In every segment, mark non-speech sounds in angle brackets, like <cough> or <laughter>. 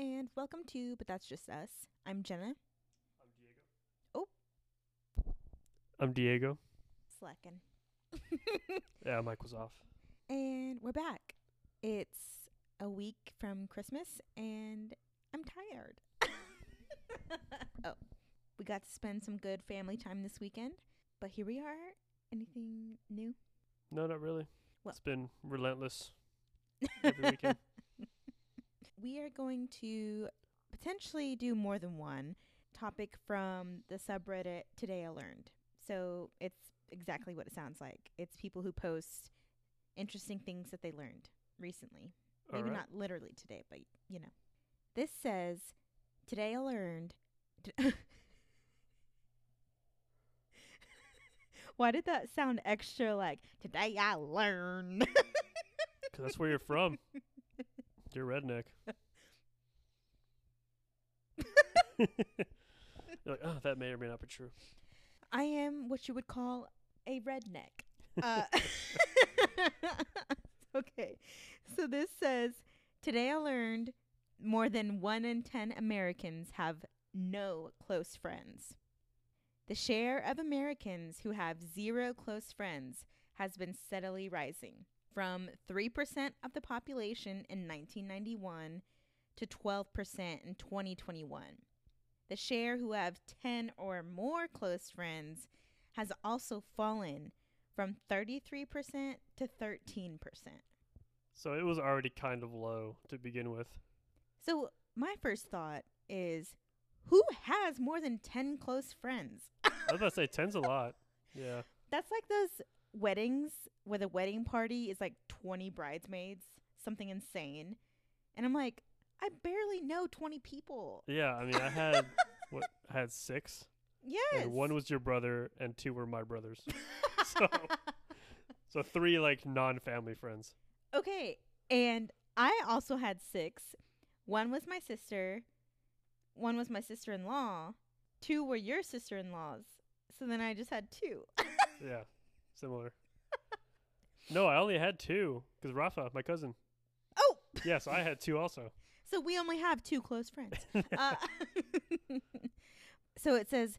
and welcome to But That's Just Us. I'm Jennah I'm Diego. Oh. I'm Diego. Slackin'. <laughs> Yeah, Mike was off. And we're back. It's a week from Christmas, and I'm tired. <laughs> oh, we got to spend some good family time this weekend, but here we are. Anything new? No, not really. Well- It's been relentless. <laughs> Every weekend. We are going to potentially do more than one topic from the subreddit Today I Learned. So it's exactly what it sounds like. It's people who post interesting things that they learned recently. Maybe Alright. not literally today, but you know. This says, Today I learned. <laughs> Why did that sound extra like, Today I learned? Because <laughs> that's where you're from. You're redneck. You're <laughs> like, oh, that may or may not be true. I am what you would call a redneck. Uh, <laughs> okay. So this says Today I learned more than 1 in 10 Americans have no close friends. The share of Americans who have zero close friends has been steadily rising from 3% of the population in 1991 to 12% in 2021. The share who have 10 or more close friends has also fallen from 33% to 13%. So it was already kind of low to begin with. So, my first thought is who has more than 10 close friends? <laughs> I was about to say 10's a lot. Yeah. That's like those weddings where the wedding party is like 20 bridesmaids, something insane. And I'm like, I barely know 20 people. Yeah, I mean, I had, <laughs> what, I had six? Yes. And one was your brother, and two were my brothers. <laughs> so, so three, like, non-family friends. Okay. And I also had six. One was my sister. One was my sister in law. Two were your sister in laws. So then I just had two. <laughs> Yeah, similar. no, I only had two because Rafa, my cousin. oh! Yes, I had two also. So we only have two close friends. uh, <laughs> so it says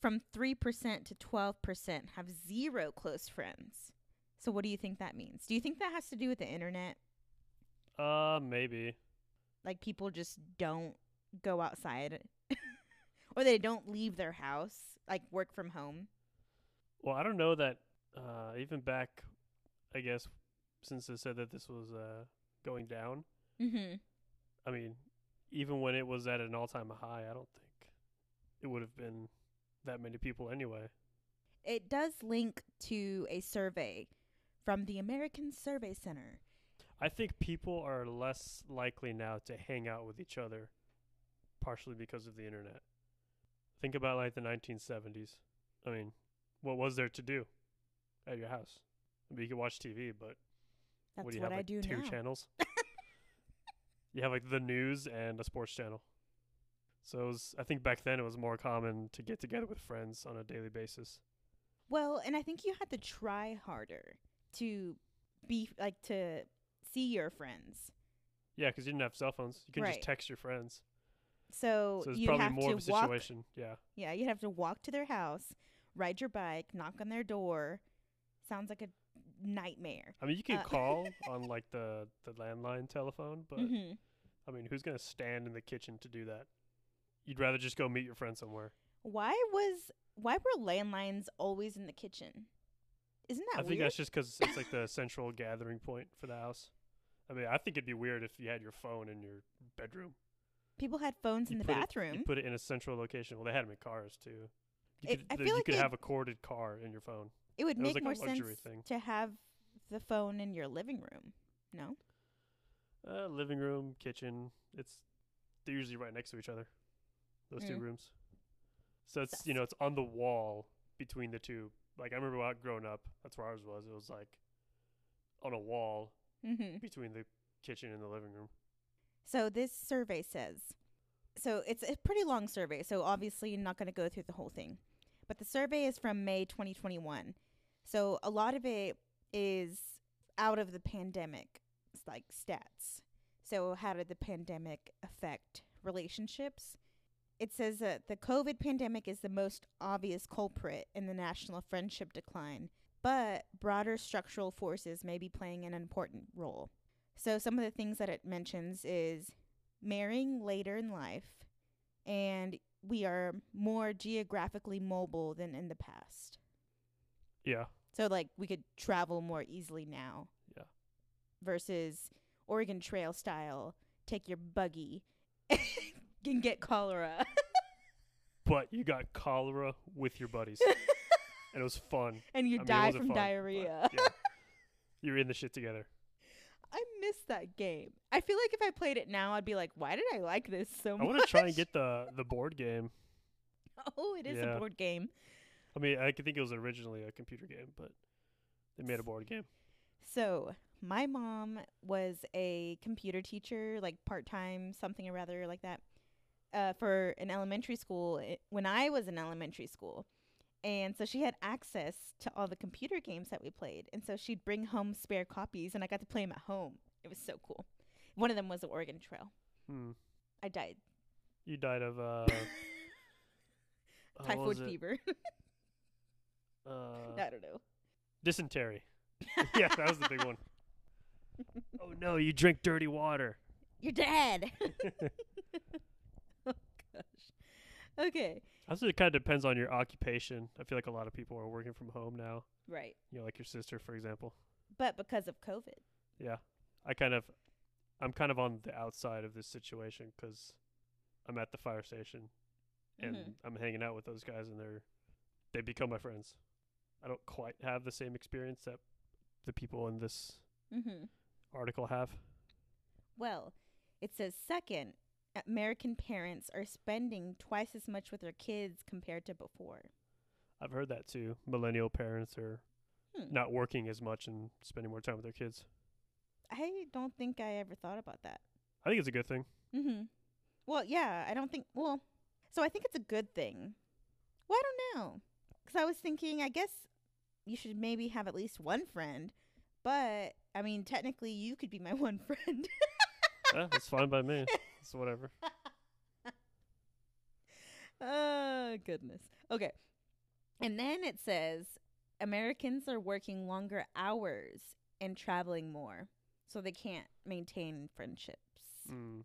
from 3% to 12% have zero close friends. So what do you think that means? Do you think that has to do with the internet? Uh, maybe. Like people just don't go outside <laughs> or they don't leave their house, like work from home? Well, I don't know that. Uh, even back, I guess, since it said that this was uh going down. Mm-hmm. I mean, even when it was at an all-time high, I don't think it would have been that many people anyway. It does link to a survey from the American Survey Center. I think people are less likely now to hang out with each other, partially because of the internet. Think about like the 1970s. I mean, what was there to do at your house? I mean, you could watch TV, but That's what do you what have? I Like do two now. channels. <laughs> you have like the news and a sports channel. So it was, I think back then it was more common to get together with friends on a daily basis. Well, and I think you had to try harder to be like to see your friends. Yeah, because you didn't have cell phones. You could Right. just text your friends. So, So it's you probably have more to of a walk. situation. Yeah. Yeah, you'd have to walk to their house, ride your bike, knock on their door. Sounds like a nightmare. I mean, you can Uh, <laughs> call on like the the landline telephone, but hmm I mean, who's gonna stand in the kitchen to do that? You'd rather just go meet your friend somewhere. Why was why were landlines always in the kitchen? Isn't that I think that's just because it's like the <laughs> central gathering point for the house. I mean, I think it'd be weird if you had your phone in your bedroom. People had phones You in the put it- bathroom. You put it in a central location. Well, they had them in cars too. You It- could, I feel you like could they- have a corded car in your phone. It would it make like more sense thing. to have the phone in your living room. No? Uh, living room, kitchen. It's they're usually right next to each other. Those two Mm. rooms. So it's you know it's on the wall between the two. Like I remember when I growing up, that's where ours was. It was like on a wall Mhm. between the kitchen and the living room. So this survey says, so it's a pretty long survey. So obviously, you're not going to go through the whole thing, but the survey is from May 2021. So a lot of it is out of the pandemic, it's like stats. So, how did the pandemic affect relationships? It says that the COVID pandemic is the most obvious culprit in the national friendship decline, but broader structural forces may be playing an important role. So, some of the things that it mentions is marrying later in life, and we are more geographically mobile than in the past. Yeah. So like we could travel more easily now. Yeah. Versus Oregon Trail style, take your buggy <laughs> and get cholera. <laughs> But you got cholera with your buddies. <laughs> and it was fun. and you I die wasn't from fun, diarrhea. yeah. You were in the shit together. I miss that game. I feel like if I played it now, I'd be like, why did I like this so I much? I want to try and get the the board game. Oh, it is Yeah. a board game. I mean, I think it was originally a computer game, but they made a board game. So my mom was a computer teacher, like part time, something or rather like that, uh, for an elementary school i- when I was in elementary school. And so she had access to all the computer games that we played. And so she'd bring home spare copies, and I got to play them at home. It was so cool. One of them was the Oregon Trail. Hmm. I died. You died of uh, <laughs> Typhoid fever. <laughs> Uh, <laughs> I don't know. dysentery. <laughs> yeah, that was the big one. <laughs> Oh no, you drink dirty water. You're dead. oh, gosh. Okay. Also, it kind of depends on your occupation. I feel like a lot of people are working from home now. Right. You know, like your sister, for example. But because of COVID. Yeah, I kind of, I'm kind of on the outside of this situation because I'm at the fire station and Mhm. I'm hanging out with those guys, and they're, they become my friends. I don't quite have the same experience that the people in this Mm-hmm. article have. Well, it says second, American parents are spending twice as much with their kids compared to before. I've heard that too. Millennial parents are Hmm. not working as much and spending more time with their kids. I don't think I ever thought about that. I think it's a good thing. Mm-hmm. Well, yeah, I don't think. Well, so I think it's a good thing. Well, I don't know, because I was thinking, I guess you should maybe have at least one friend. But I mean, technically, you could be my <laughs> one friend. yeah, that's fine by me. It's whatever. <laughs> oh goodness. Okay. And then it says Americans are working longer hours and traveling more, so they can't maintain friendships, Mm.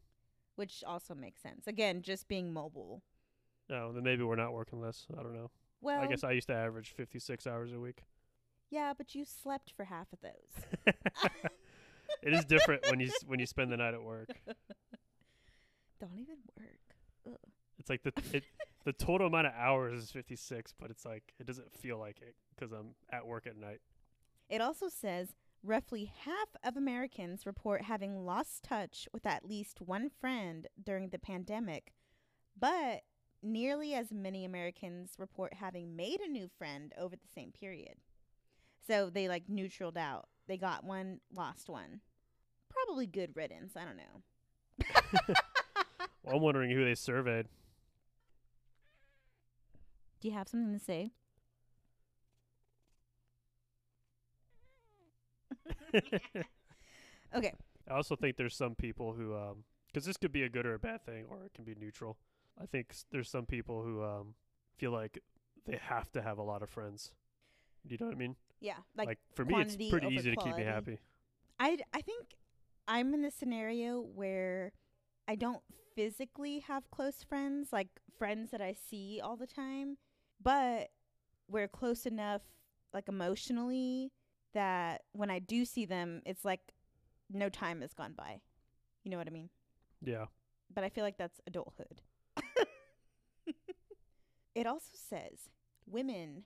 which also makes sense. Again, just being mobile. No, then maybe we're not working less. I don't know. Well, I guess I used to average 56 hours a week. yeah, but you slept for half of those. <laughs> it is different when you when you spend the night at work. <laughs> Don't even work. It's like the it, the total amount of hours is 56, but it's like it doesn't feel like it because I'm at work at night. It also says roughly half of Americans report having lost touch with at least one friend during the pandemic, but nearly as many Americans report having made a new friend over the same period. So they like neutraled out. They got one, lost one. Probably good riddance. I don't know. Well, I'm wondering who they surveyed. Do you have something to say? <laughs> Okay. I also think there's some people who, um 'cause this could be a good or a bad thing, or it can be neutral. I think there's some people who um, feel like they have to have a lot of friends. Do you know what I mean? Yeah. Like, Like, for me, it's pretty easy to keep me happy. I I think I'm in the scenario where I don't physically have close friends, like friends that I see all the time, but we're close enough like emotionally that when I do see them, it's like no time has gone by. You know what I mean? Yeah. But I feel like that's adulthood. It also says women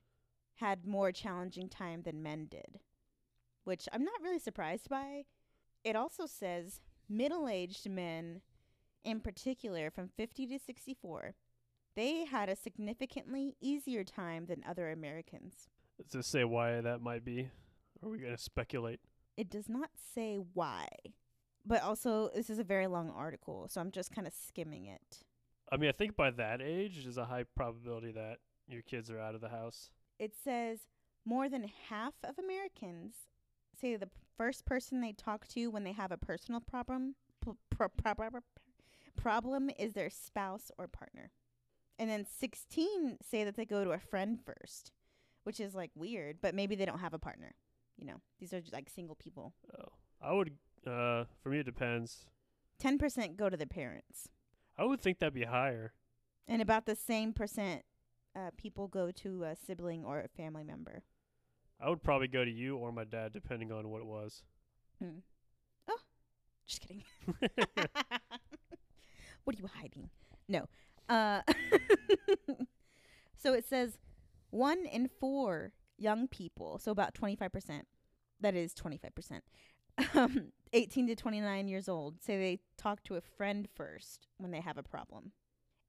had more challenging time than men did, which I'm not really surprised by. It also says middle-aged men in particular from 50 to 64 they had a significantly easier time than other Americans. Does it say why that might be? Are we gonna speculate? It does not say why. But also this is a very long article, so I'm just kind of skimming it. I mean, I think by that age, there's a high probability that your kids are out of the house. it says more than half of Americans say the first person they talk to when they have a personal problem pro- pro- pro- problem is their spouse or partner. And then 16 say that they go to a friend first, which is like weird, but maybe they don't have a partner. You know, these are just like single people. Oh, I would. Uh, for me, it depends. 10% go to their parents. I would think that'd be higher. And about the same percent uh, people go to a sibling or a family member. I would probably go to you or my dad, depending on what it was. Hmm. Oh, just kidding. <laughs> <laughs> what are you hiding? No. Uh, <laughs> so it says one in four young people, so about 25%, that is 25%, um, 18 to 29 years old, say they talk to a friend first when they have a problem.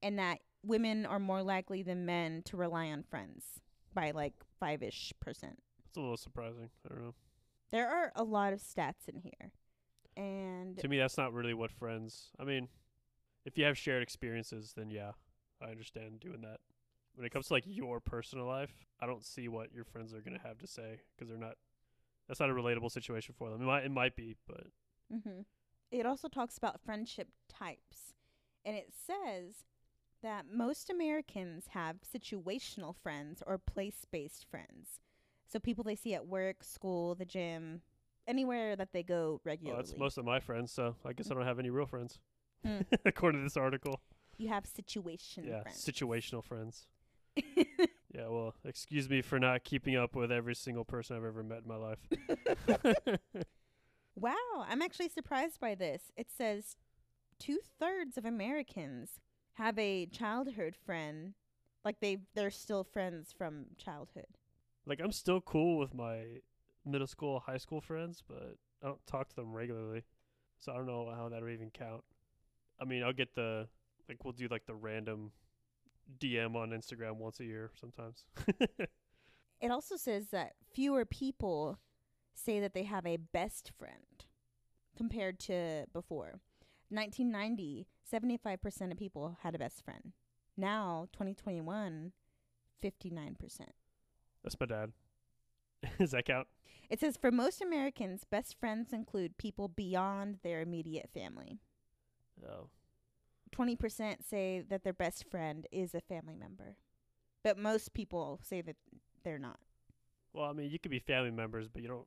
And that women are more likely than men to rely on friends by like five ish percent. It's a little surprising. I don't know. There are a lot of stats in here. And To me, that's not really what friends. I mean, if you have shared experiences, then yeah, I understand doing that. When it comes to like your personal life, I don't see what your friends are gonna have to say because they're not. That's not a relatable situation for them. It might, it might be, but Mm-hmm. It also talks about friendship types. And it says that most Americans have situational friends or place based friends. So people they see at work, school, the gym, anywhere that they go well, regularly. that's most of my friends. So I guess I don't have any real friends, Hmm. <laughs> according to this article. you have situation yeah, friends. situational friends. <laughs> Yeah, well, excuse me for not keeping up with every single person I've ever met in my life. <laughs> wow, I'm actually surprised by this. It says two thirds of Americans have a childhood friend, like they they're still friends from childhood. like I'm still cool with my middle school, high school friends, but I don't talk to them regularly. So I don't know how that would even count. I mean, I'll get the like we'll do like the random DM on Instagram once a year sometimes. <laughs> It also says that fewer people say that they have a best friend compared to before. 1990, 75% of people had a best friend. Now, 2021, 59%. That's my dad. <laughs> Does that count? It says for most Americans, best friends include people beyond their immediate family. Oh. 20% say that their best friend is a family member. But most people say that they're not. Well, I mean, you could be family members, but you don't.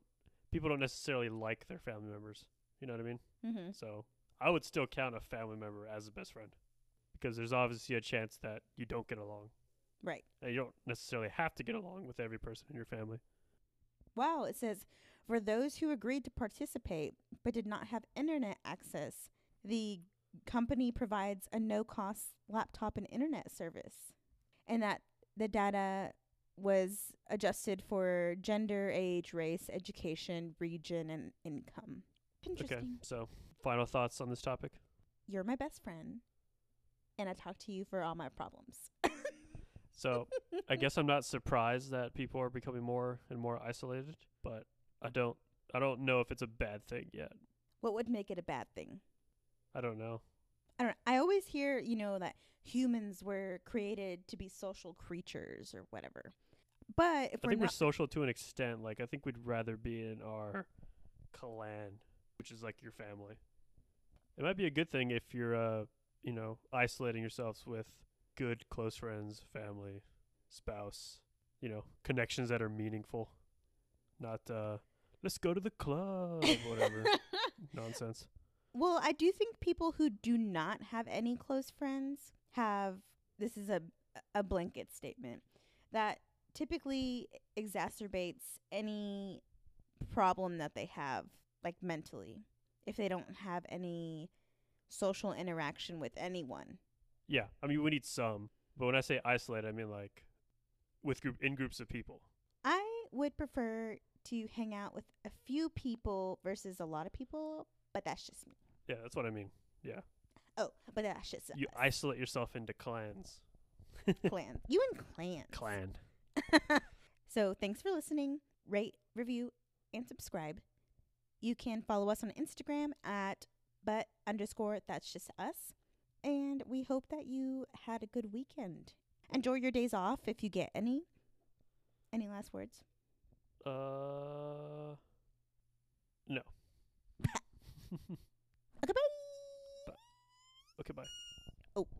People don't necessarily like their family members. You know what I mean? Mm-hmm. So I would still count a family member as a best friend because there's obviously a chance that you don't get along. Right. And you don't necessarily have to get along with every person in your family. Wow, it says for those who agreed to participate but did not have internet access, the company provides a no cost laptop and internet service. And that the data was adjusted for gender, age, race, education, region, and income. Interesting. Okay. So, final thoughts on this topic? You're my best friend, and I talk to you for all my problems. <laughs> So, I guess I'm not surprised that people are becoming more and more isolated, but I don't I don't know if it's a bad thing yet. what would make it a bad thing? I don't know. I don't. I always hear, you know, that humans were created to be social creatures or whatever. But if I we're think we're social to an extent. Like I think we'd rather be in our clan, which is like your family. It might be a good thing if you're uh, you know, isolating yourselves with good close friends, family, spouse, you know, connections that are meaningful. Not uh let's go to the club, whatever. <laughs> Nonsense. Well, I do think people who do not have any close friends have. This is a a blanket statement that typically exacerbates any problem that they have, like mentally, if they don't have any social interaction with anyone. Yeah, I mean we need some, but when I say isolate, I mean like with group in groups of people. I would prefer to hang out with a few people versus a lot of people, but that's just me. Yeah, that's what I mean. Yeah. Oh, but that's just You us. isolate yourself into clans. <laughs> clan. You and clan. Clan. <laughs> so thanks for listening. Rate, review, and subscribe. You can follow us on Instagram at but underscore that's just us. And we hope that you had a good weekend. Enjoy your days off if you get any. Any last words? Uh, no. <laughs> <laughs> okay, bye. bye. Okay, bye.